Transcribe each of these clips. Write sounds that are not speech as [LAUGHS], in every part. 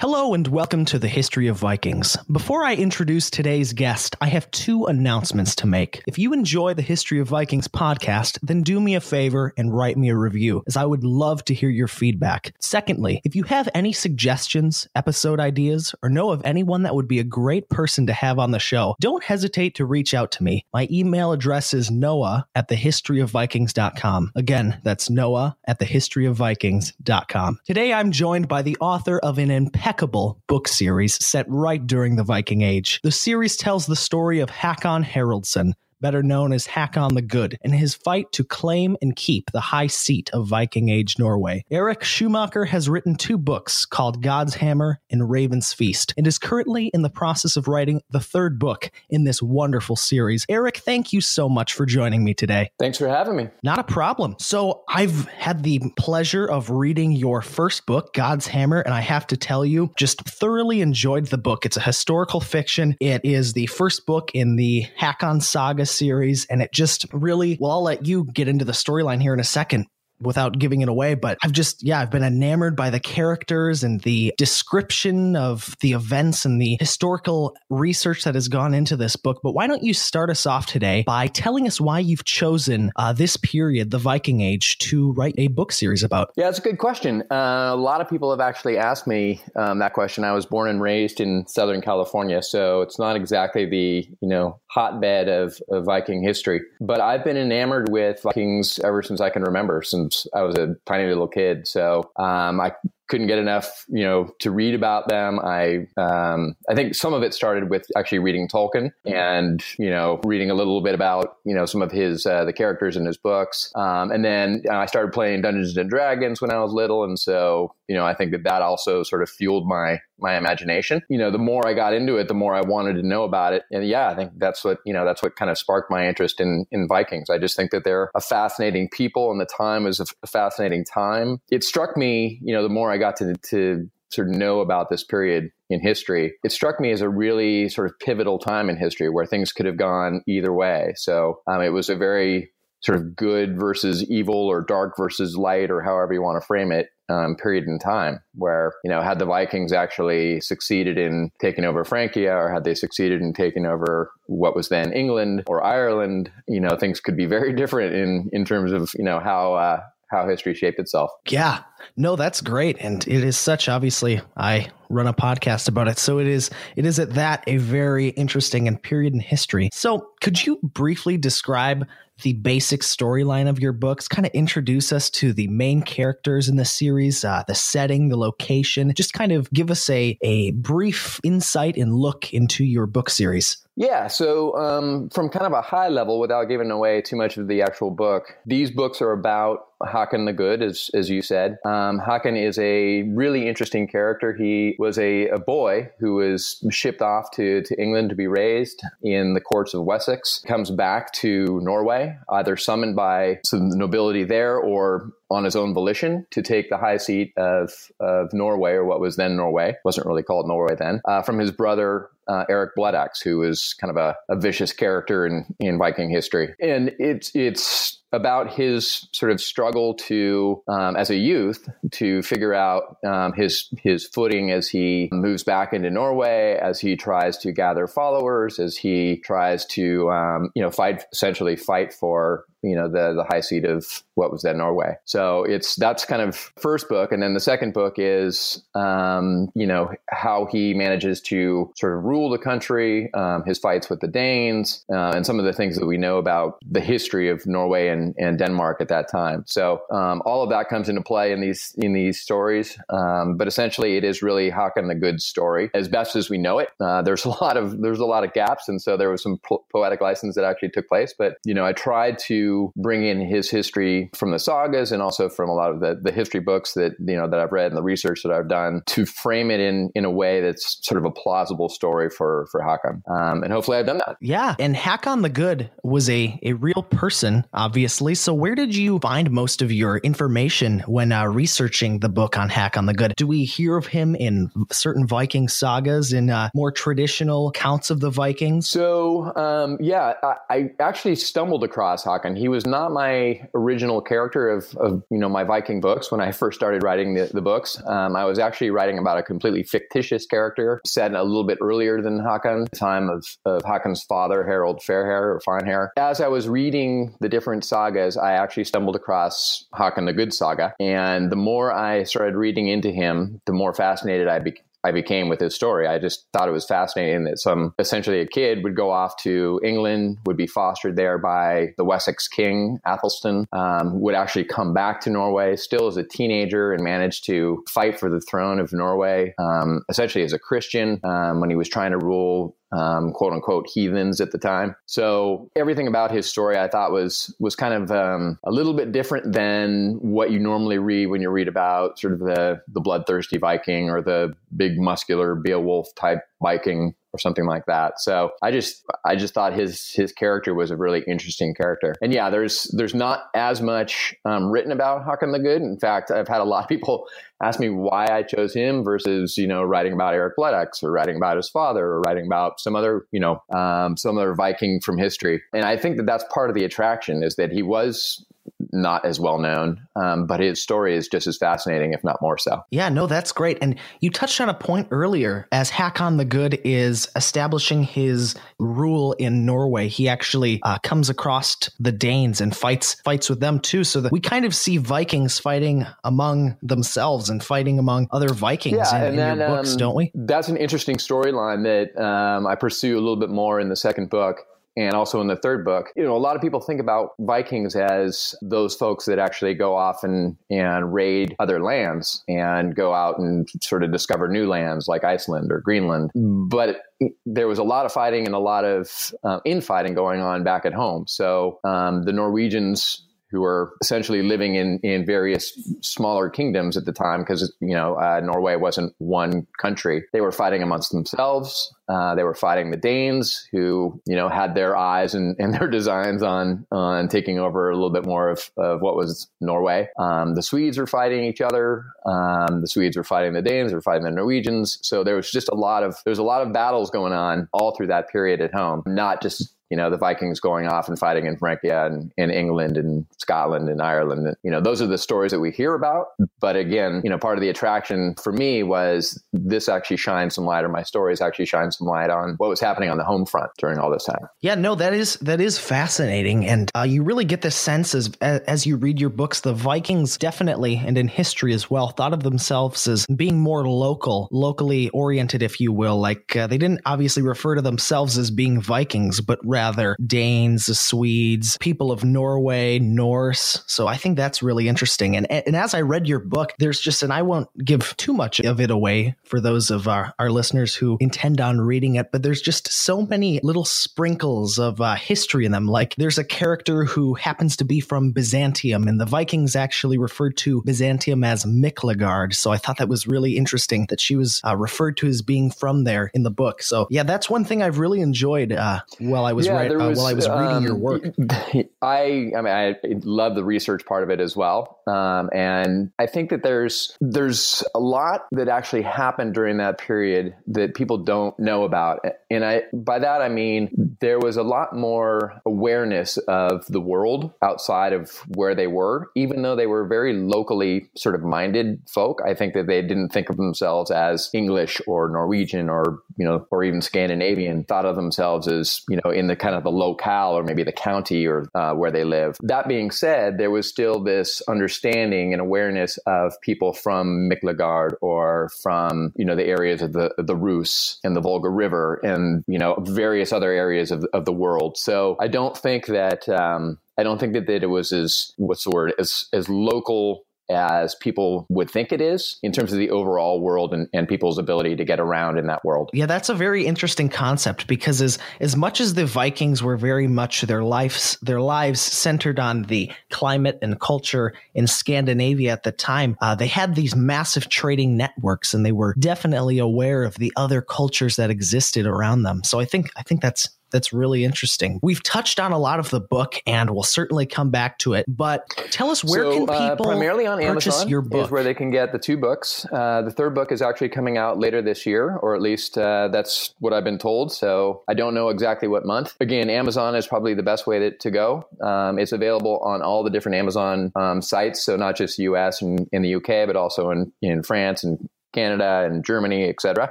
Hello and welcome to the History of Vikings. Before I introduce today's guest, I have two announcements to make. If you enjoy the History of Vikings podcast, then do me a favor and write me a review, as I would love to hear your feedback. Secondly, if you have any suggestions, episode ideas, or know of anyone that would be a great person to have on the show, don't hesitate to reach out to me. My email address is noah at thehistoryofvikings.com. Again, that's noah at thehistoryofvikings.com. Today I'm joined by the author of an impeccable impeccable book series set right during the Viking Age. The series tells the story of Hakon Haraldsson, better known as Hakon the Good, in his fight to claim and keep the high seat of Viking Age Norway. Eric Schumacher has written two books called God's Hammer and Raven's Feast, and is currently in the process of writing the third book in this wonderful series. Eric, thank you so much for joining me today. Thanks for having me. Not a problem. So, I've had the pleasure of reading your first book, God's Hammer, and I have to tell you, just thoroughly enjoyed the book. It's a historical fiction. It is the first book in the Hakon saga series, and it just really, well, I'll let you get into the storyline here in a second without giving it away, but I've just, yeah, I've been enamored by the characters and the description of the events and the historical research that has gone into this book. But why don't you start us off today by telling us why you've chosen uh, this period, the Viking Age, to write a book series about? Yeah, it's a good question. Uh, a lot of people have actually asked me um, that question. I was born and raised in Southern California, so it's not exactly the, you know, hotbed of, of Viking history, but I've been enamored with Vikings ever since I can remember, since I was a tiny little kid. So um, I couldn't get enough, you know, to read about them. I um, I think some of it started with actually reading Tolkien and you know reading a little bit about you know some of his uh, the characters in his books, um, and then I started playing Dungeons and Dragons when I was little, and so you know I think that that also sort of fueled my my imagination. You know, the more I got into it, the more I wanted to know about it, and yeah, I think that's what you know that's what kind of sparked my interest in in Vikings. I just think that they're a fascinating people, and the time was a fascinating time. It struck me, you know, the more I got to, to sort of know about this period in history, it struck me as a really sort of pivotal time in history where things could have gone either way. So um, it was a very sort of good versus evil or dark versus light or however you want to frame it um, period in time where you know had the vikings actually succeeded in taking over francia or had they succeeded in taking over what was then england or ireland you know things could be very [LAUGHS] different in in terms of you know how uh, how history shaped itself. Yeah. No, that's great. And it is such obviously I run a podcast about it. So it is it is at that a very interesting and period in history. So could you briefly describe the basic storyline of your books, kind of introduce us to the main characters in the series, uh, the setting, the location, just kind of give us a, a brief insight and look into your book series. Yeah, so um, from kind of a high level, without giving away too much of the actual book, these books are about Hakon the Good, as, as you said. Um, Hakon is a really interesting character. He was a, a boy who was shipped off to, to England to be raised in the courts of Wessex, comes back to Norway, either summoned by some nobility there or on his own volition to take the high seat of, of Norway, or what was then Norway, wasn't really called Norway then, uh, from his brother uh, Eric Bloodaxe, who was kind of a, a vicious character in, in Viking history. And it's it's about his sort of struggle to, um, as a youth, to figure out um, his his footing as he moves back into Norway, as he tries to gather followers, as he tries to, um, you know, fight essentially fight for you know the the high seat of what was then Norway. So it's that's kind of first book, and then the second book is um, you know how he manages to sort of rule the country, um, his fights with the Danes, uh, and some of the things that we know about the history of Norway and, and Denmark at that time. So um, all of that comes into play in these in these stories, um, but essentially it is really Hakon the Good story as best as we know it. Uh, [LAUGHS] there's a lot of there's a lot of gaps, and so there was some po- poetic license that actually took place. But you know I tried to bring in his history from the sagas and also from a lot of the, the history books that you know that I've read and the research that I've done to frame it in in a way that's sort of a plausible story for for Hakon. Um, and hopefully I've done that. Yeah, and Hakon the Good was a a real person, obviously. So where did you find most of your information when uh, researching the book on Hakon the Good? Do we hear of him in certain Viking sagas in uh, more traditional accounts of the Vikings? So um, yeah, I, I, actually stumbled across Hakon He was not my original character of, of you know my Viking books when I first started writing the, the books. Um, I was actually writing about a completely fictitious character set a little bit earlier than Hakon, the time of, of Hakon's father, Harold Fairhair or Finehair. As I was reading the different sagas, I actually stumbled across Hakon the Good saga, and the more I started reading into him, the more fascinated I became I became with his story. I just thought it was fascinating that some essentially a kid would go off to England, would be fostered there by the Wessex king Athelstan, um, would actually come back to Norway still as a teenager and manage to fight for the throne of Norway, um, essentially as a Christian um, when he was trying to rule um, quote unquote heathens at the time. So everything about his story I thought was was kind of um, a little bit different than what you normally read when you read about sort of the the bloodthirsty Viking or the big muscular Beowulf type Viking or something like that. So I just I just thought his his character was a really interesting character. And yeah, there's there's not as much um, written about Hakon the Good. In fact, I've had a lot of people [LAUGHS] ask me why I chose him versus you know writing about Eric Blood Axe or writing about his father or writing about some other you know um, some other Viking from history. And I think that that's part of the attraction is that he was not as well known, um, but his story is just as fascinating, if not more so. Yeah, no, that's great. And you touched on a point earlier as Hakon the Good is establishing his rule in Norway. He actually uh, comes across the Danes and fights fights with them too. So that we kind of see Vikings fighting among themselves and fighting among other Vikings yeah, in, in then, your books, um, don't we? That's an interesting storyline that um, I pursue a little bit more in the second book and also in the third book, you know, a lot of people think about Vikings as those folks that actually go off and, and raid other lands and go out and sort of discover new lands like Iceland or Greenland. But there was a lot of fighting and a lot of uh, infighting going on back at home. So um, the Norwegians who were essentially living in, in various smaller kingdoms at the time because you know uh, Norway wasn't one country. They were fighting amongst themselves. Uh, they were fighting the Danes, who you know had their eyes and, and [LAUGHS] their designs on on taking over a little bit more of, of what was Norway. Um, the Swedes were fighting each other. Um, the Swedes were fighting the Danes. Were fighting the Norwegians. So there was just a lot of there was a lot of battles going on all through that period at home, not just you know, the Vikings going off and fighting in Francia and in England and Scotland and Ireland. You know, those are the stories that we hear about. But again, you know, part of the attraction for me was this actually shines some light, or my stories actually shine some light on what was happening on the home front during all this time. Yeah, no, that is that is fascinating, and uh, you really get the sense as as you read your books, the Vikings definitely, and in history as well, thought of themselves as being more local, locally oriented, if you will. Like uh, they didn't obviously refer to themselves as being Vikings, but rather rather Danes, Swedes, people of Norway, Norse. So I think that's really interesting. And, and as I read your book, there's just, and I won't give too much of it away for those of our, our listeners who intend on reading it, but there's just so many little sprinkles of uh, history in them. Like there's a character who happens to be from Byzantium, and the Vikings actually referred to Byzantium as Miklagard. So I thought that was really interesting that she was uh, referred to as being from there in the book. So yeah, that's one thing I've really enjoyed uh, while I was yeah, right, was, uh, while I was reading um, your work. [LAUGHS] I, I mean, I love the research part of it as well, um, and I think that there's there's a lot that actually happened during that period that people don't know about, and I by that I mean there was a lot more awareness of the world outside of where they were, even though they were very locally sort of minded folk. I think that they didn't think of themselves as English or Norwegian or you know or even Scandinavian. Thought of themselves as you know in the kind of the locale or maybe the county or uh, where they live. That being said, there was still this understanding and awareness of people from Miklagard or from you know the areas of the the Rus and the Volga River and you know various other areas of, of the world. So I don't think that um, I don't think that, that it was as what's the word as as local as people would think it is in terms of the overall world and, and people's ability to get around in that world. Yeah, that's a very interesting concept because as as much as the Vikings were very much their lives their lives centered on the climate and culture in Scandinavia at the time, uh, they had these massive trading networks and they were definitely aware of the other cultures that existed around them. So I think I think that's that's really interesting. We've touched on a lot of the book, and we'll certainly come back to it. But tell us where so, can uh, people uh, primarily on purchase Amazon your book? Is where they can get the two books. Uh, the third book is actually coming out later this year, or at least uh, that's what I've been told. So I don't know exactly what month. Again, Amazon is probably the best way to, to go. Um, it's available on all the different Amazon um, sites, so not just U.S. and in the UK, but also in in France and Canada and Germany, etc.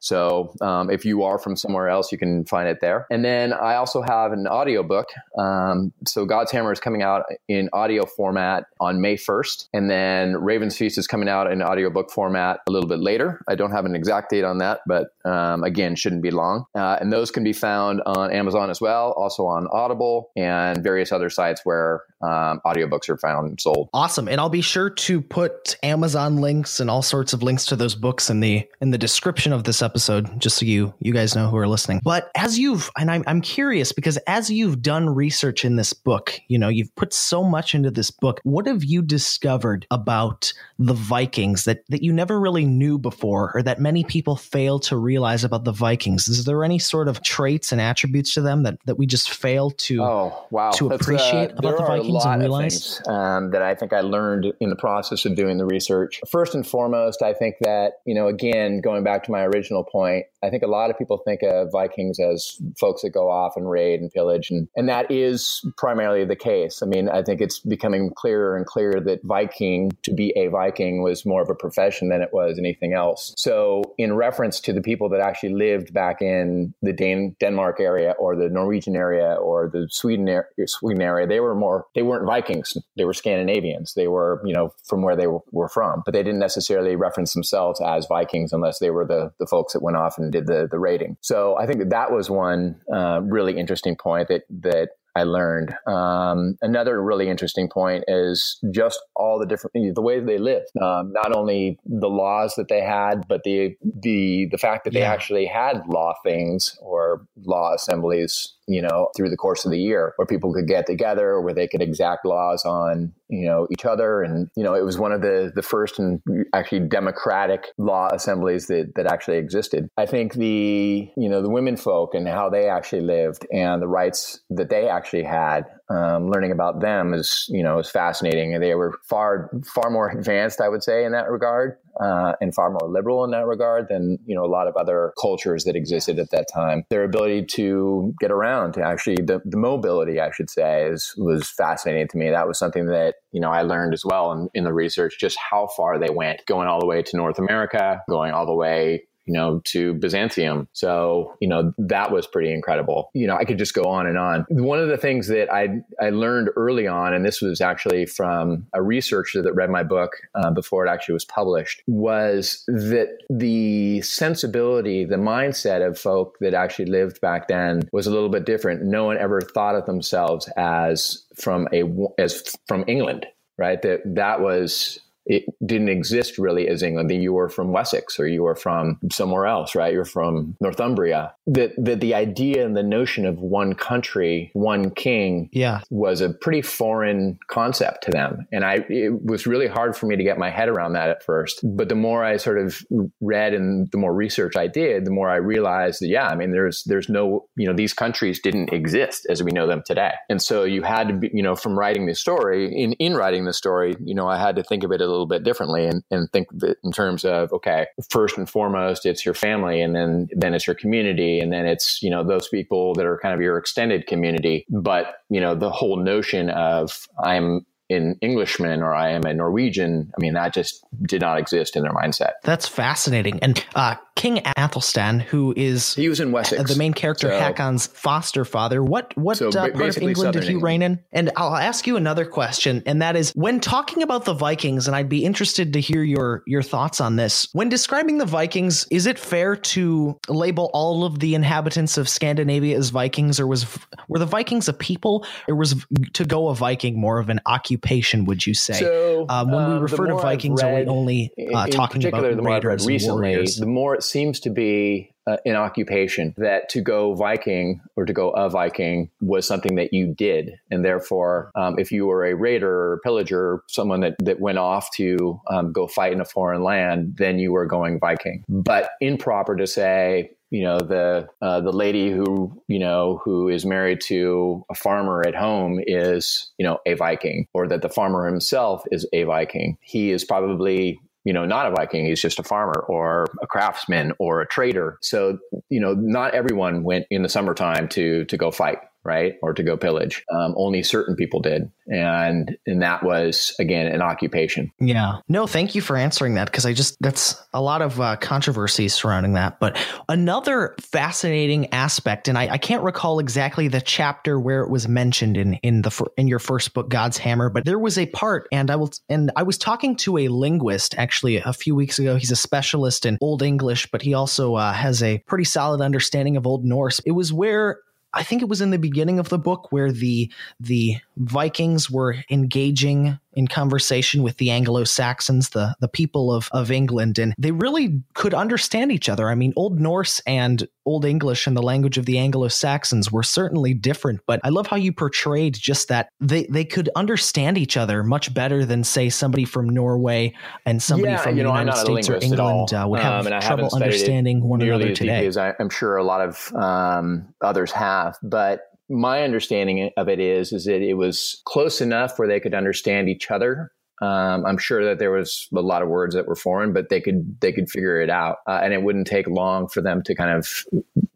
So um, if you are from somewhere else, you can find it there. And then I also have an audiobook. Um, so God's Hammer is coming out in audio format on May 1st. And then Raven's Feast is coming out in audiobook format a little bit later. I don't have an exact date on that, but um, again, shouldn't be long. Uh, and those can be found on Amazon as well, also on Audible and various other sites where um, audiobooks are found and sold. Awesome. And I'll be sure to put Amazon links and all sorts of links to those books in the in the description of this episode, just so you you guys know who are listening. But as you've and I'm I'm curious because as you've done research in this book, you know, you've put so much into this book. What have you discovered about the Vikings that that you never really knew before, or that many people fail to realize about the Vikings? Is there any sort of traits and attributes to them that that we just fail to oh wow to appreciate uh, about the Vikings and realize? Um, that I think I learned in the process of doing the research. First and foremost, I think that you know know, again, going back to my original point, I think a lot of people think of Vikings as folks that go off and raid and pillage, and, and that is primarily the case. I mean, I think it's becoming clearer and clearer that Viking, to be a Viking, was more of a profession than it was anything else. So, in reference to the people that actually lived back in the Dan- Denmark area or the Norwegian area or the Sweden, er- Sweden area, they were more, they weren't Vikings. They were Scandinavians. They were, you know, from where they were from, but they didn't necessarily reference themselves as Vikings unless they were the, the folks that went off and did the, the rating. So I think that that was one uh, really interesting point that, that I learned. Um, another really interesting point is just all the different the way they live. Um, not only the laws that they had, but the the the fact that they yeah. actually had law things or law assemblies you know, through the course of the year where people could get together, where they could exact laws on, you know, each other. And, you know, it was one of the, the first and actually democratic law assemblies that, that actually existed. I think the, you know, the women folk and how they actually lived and the rights that they actually had um, learning about them is you know is fascinating. They were far far more [LAUGHS] advanced, I would say, in that regard, uh, and far more liberal in that regard than you know a lot of other cultures that existed at that time. Their ability to get around, to actually the, the mobility, I should say, is was fascinating to me. That was something that you know I learned as well in, in the research, just how far they went, going all the way to North America, going all the way you know, to Byzantium. So, you know, that was pretty incredible. You know, I could just go on and on. One of the things that I, I learned early on, and this was actually from a researcher that read my book uh, before it actually was published, was that the sensibility, the mindset of folk that actually lived back then was a little bit different. No one ever thought of themselves as from a, as from England, right? That that was it didn't exist really as England. That you were from Wessex or you were from somewhere else, right? You're from Northumbria. That that the idea and the notion of one country, one king, yeah, was a pretty foreign concept to them. And I it was really hard for me to get my head around that at first. But the more I sort of read and the more research I did, the more I realized that yeah, I mean there's there's no you know these countries didn't exist as we know them today. And so you had to be you know from writing the story in in writing the story, you know I had to think of it a little bit differently and, and think in terms of okay first and foremost it's your family and then then it's your community and then it's you know those people that are kind of your extended community. But you know the whole notion of i'm an Englishman or I am a Norwegian. I mean, that just did not exist in their mindset. That's fascinating. And uh, King Athelstan, who is he was in Wessex, the main character, so, Hakon's foster father. What what so uh, part of England did he England. reign in? And I'll ask you another question, and that is when talking about the Vikings, and I'd be interested to hear your your thoughts on this. When describing the Vikings, is it fair to label all of the inhabitants of Scandinavia as Vikings, or was were the Vikings a people, or was to go a Viking more of an occupation? Would you say? So um, when we um, refer to Vikings, are we only uh, talking about raiders recently? The more it seems to be uh, an occupation that to go Viking or to go a Viking was something that you did. And therefore, um, if you were a raider or a pillager, someone that, that went off to um, go fight in a foreign land, then you were going Viking. But improper to say, you know the uh, the lady who you know who is married to a farmer at home is you know a Viking, or that the farmer himself is a Viking. He is probably you know, not a Viking, he's just a farmer or a craftsman or a trader. So, you know, not everyone went in the summertime to to go fight right? Or to go pillage. Um, only certain people did. And, and that was, again, an occupation. Yeah. No, thank you for answering that because I just, that's a lot of uh, controversy surrounding that. But another fascinating aspect, and I, I can't recall exactly the chapter where it was mentioned in, in the, in your first book, God's Hammer, but there was a part and I will, and I was talking to a linguist actually a few weeks ago. He's a specialist in Old English, but he also uh, has a pretty solid understanding of Old Norse. It was where I think it was in the beginning of the book where the the Vikings were engaging in conversation with the Anglo Saxons, the the people of of England, and they really could understand each other. I mean, Old Norse and Old English and the language of the Anglo Saxons were certainly different, but I love how you portrayed just that they they could understand each other much better than say somebody from Norway and somebody yeah, from the United States or England uh, would have um, trouble understanding one another today. As I, am sure a lot of um, others have, but my understanding of it is is that it was close enough where they could understand each other. Um, I'm sure that there was a lot of words that were foreign, but they could they could figure it out, uh, and it wouldn't take long for them to kind of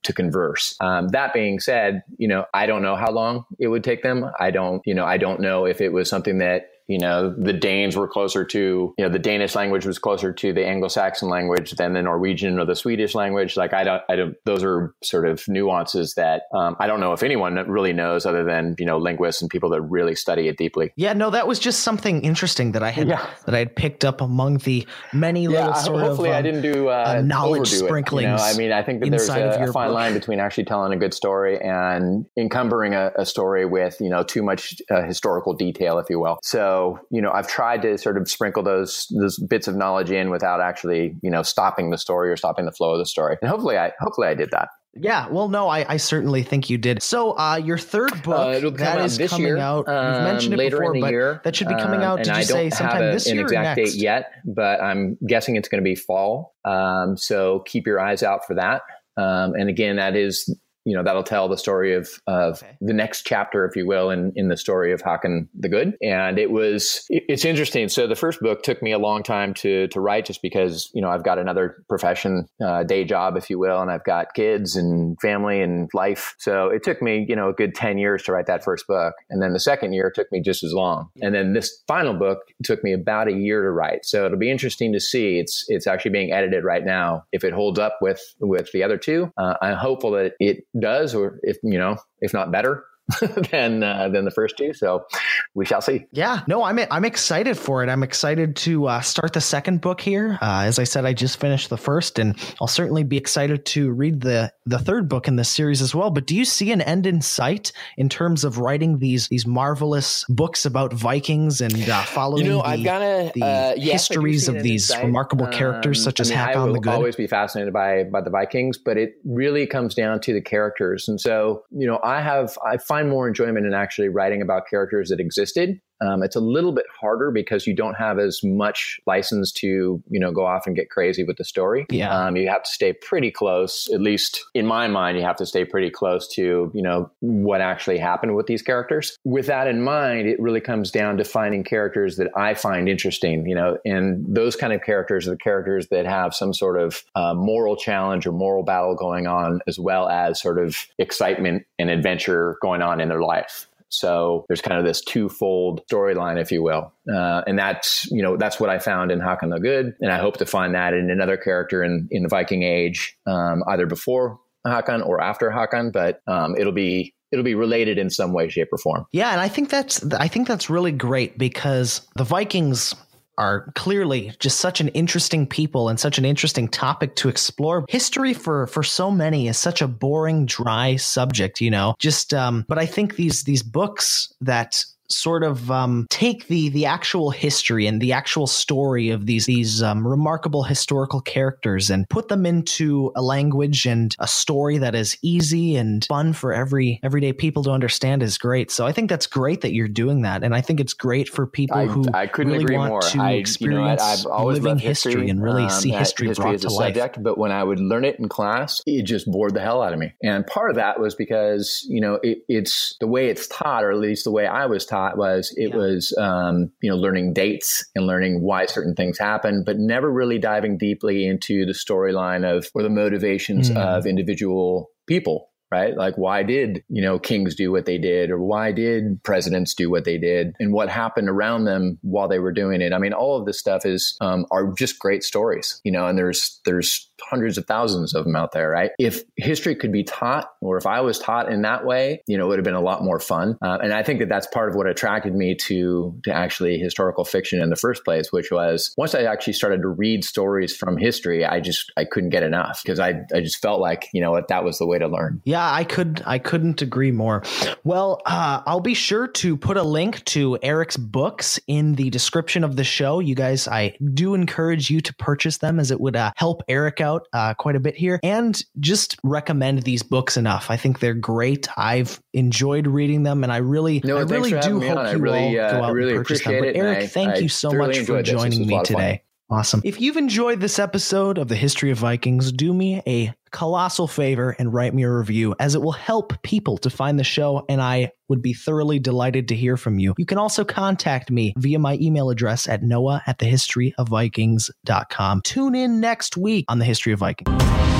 to converse. Um, that being said, you know, I don't know how long it would take them. I don't, you know, I don't know if it was something that you know the danes were closer to you know the danish language was closer to the anglo-saxon language than the norwegian or the swedish language like i don't i don't those are sort of nuances that um, i don't know if anyone really knows other than you know linguists and people that really study it deeply yeah no that was just something interesting that i had yeah. that i had picked up among the many yeah, little sort hopefully of i didn't do uh, uh, knowledge sprinklings it, you know? i mean i think that there's a, a fine book. line between actually telling a good story and encumbering a, a story with you know too much uh, historical detail if you will so so, you know, I've tried to sort of sprinkle those those bits of knowledge in without actually, you know, stopping the story or stopping the flow of the story. And hopefully I hopefully I did that. Yeah, well, no, I, I certainly think you did. So, uh, your third book uh, that is coming year, out. You've mentioned it later before, in the but year, that should be coming out. Um, did you say sometime a, this year? An exact date yet, but I'm guessing it's going to be fall. Um, so keep your eyes out for that. Um, and again, that is you know that'll tell the story of of okay. the next chapter if you will in in the story of Hakon the Good. And it was it's interesting. So the first book took me a long time to to write just because you know I've got another profession uh, day job if you will and I've got kids and family and life. So it took me you know a good 10 years to write that first book. And then the second year took me just as long. And then this final book took me about a year to write. So it'll be interesting to see. It's it's actually being edited right now. If it holds up with with the other two uh, I'm hopeful that it does, or if you know, if not better, [LAUGHS] than uh, than the first two. So we shall see. Yeah, no, I'm I'm excited for it. I'm excited to uh, start the second book here. Uh, as I said, I just finished the first, and I'll certainly be excited to read the the third book in this series as well. But do you see an end in sight in terms of writing these these marvelous books about Vikings and uh, following? You know, the, I've got a, the uh, yes, histories of these remarkable characters, um, such as I mean, Hakon the Good. I will always be fascinated by by the Vikings, but it really comes down to the characters, and so you know, I have I find more enjoyment in actually writing about characters that existed um, it's a little bit harder because you don't have as much license to, you know, go off and get crazy with the story. Yeah. Um, you have to stay pretty close, at least in my mind, you have to stay pretty close to, you know, what actually happened with these characters. With that in mind, it really comes down to finding characters that I find interesting, you know, and those kind of characters are the characters that have some sort of uh, moral challenge or moral battle going on, as well as sort of excitement and adventure going on in their life. So there's kind of this twofold storyline, if you will. Uh, and that's, you know, that's what I found in Hakon the Good. And I hope to find that in another character in, in the Viking age, um, either before Hakon or after Hakon, but um, it'll be it'll be related in some way, shape, or form. Yeah, and I think that's I think that's really great because the Vikings are clearly just such an interesting people and such an interesting topic to explore. History for for so many is such a boring, dry subject, you know. Just um, but I think these these books that sort of um, take the the actual history and the actual story of these these um, remarkable historical characters and put them into a language and a story that is easy and fun for every everyday people to understand is great. So I think that's great that you're doing that, and I think it's great for people I, who I couldn't really agree want more. to I, experience you know, I've always living loved history, and really um, see history, history brought as a to life. subject. But when I would learn it in class, it just bored the hell out of me. And part of that was because you know it, it's the way it's taught, or at least the way I was taught was it Yeah. was um, you know learning dates and learning why certain things happen, but never really diving deeply into the storyline of or the motivations Mm. of individual people right? Like, why did, you know, kings do what they did, or why did presidents do what they did, and what happened around them while they were doing it? I mean, all of this stuff is, um, are just great stories, you know, and there's, there's hundreds of thousands of them out there, right? If history could be taught, or if I was taught in that way, you know, it would have been a lot more fun. Uh, and I think that that's part of what attracted me to, to actually historical fiction in the first place, which was once I actually started to read stories from history, I just, I couldn't get enough because I, I just felt like, you know that was the way to learn. Yeah, I could I couldn't agree more. Well, uh, I'll be sure to put a link to Eric's books in the description of the show. You guys, I do encourage you to purchase them as it would uh, help Eric out uh, quite a bit here, and just recommend these books enough. I think they're great. I've enjoyed reading them, and I really, No, I really do hope on. I you really, all uh, go out really and purchase them. But Eric, I- thank I you so much for enjoyed this. This joining me lot of fun. today. Awesome. If you've enjoyed this episode of the History of Vikings, do me a colossal favor and write me a review, as it will help people to find the show, and I would be thoroughly delighted to hear from you. You can also contact me via my email address at noah at thehistoryofvikings.com. Tune in next week on the History of Vikings.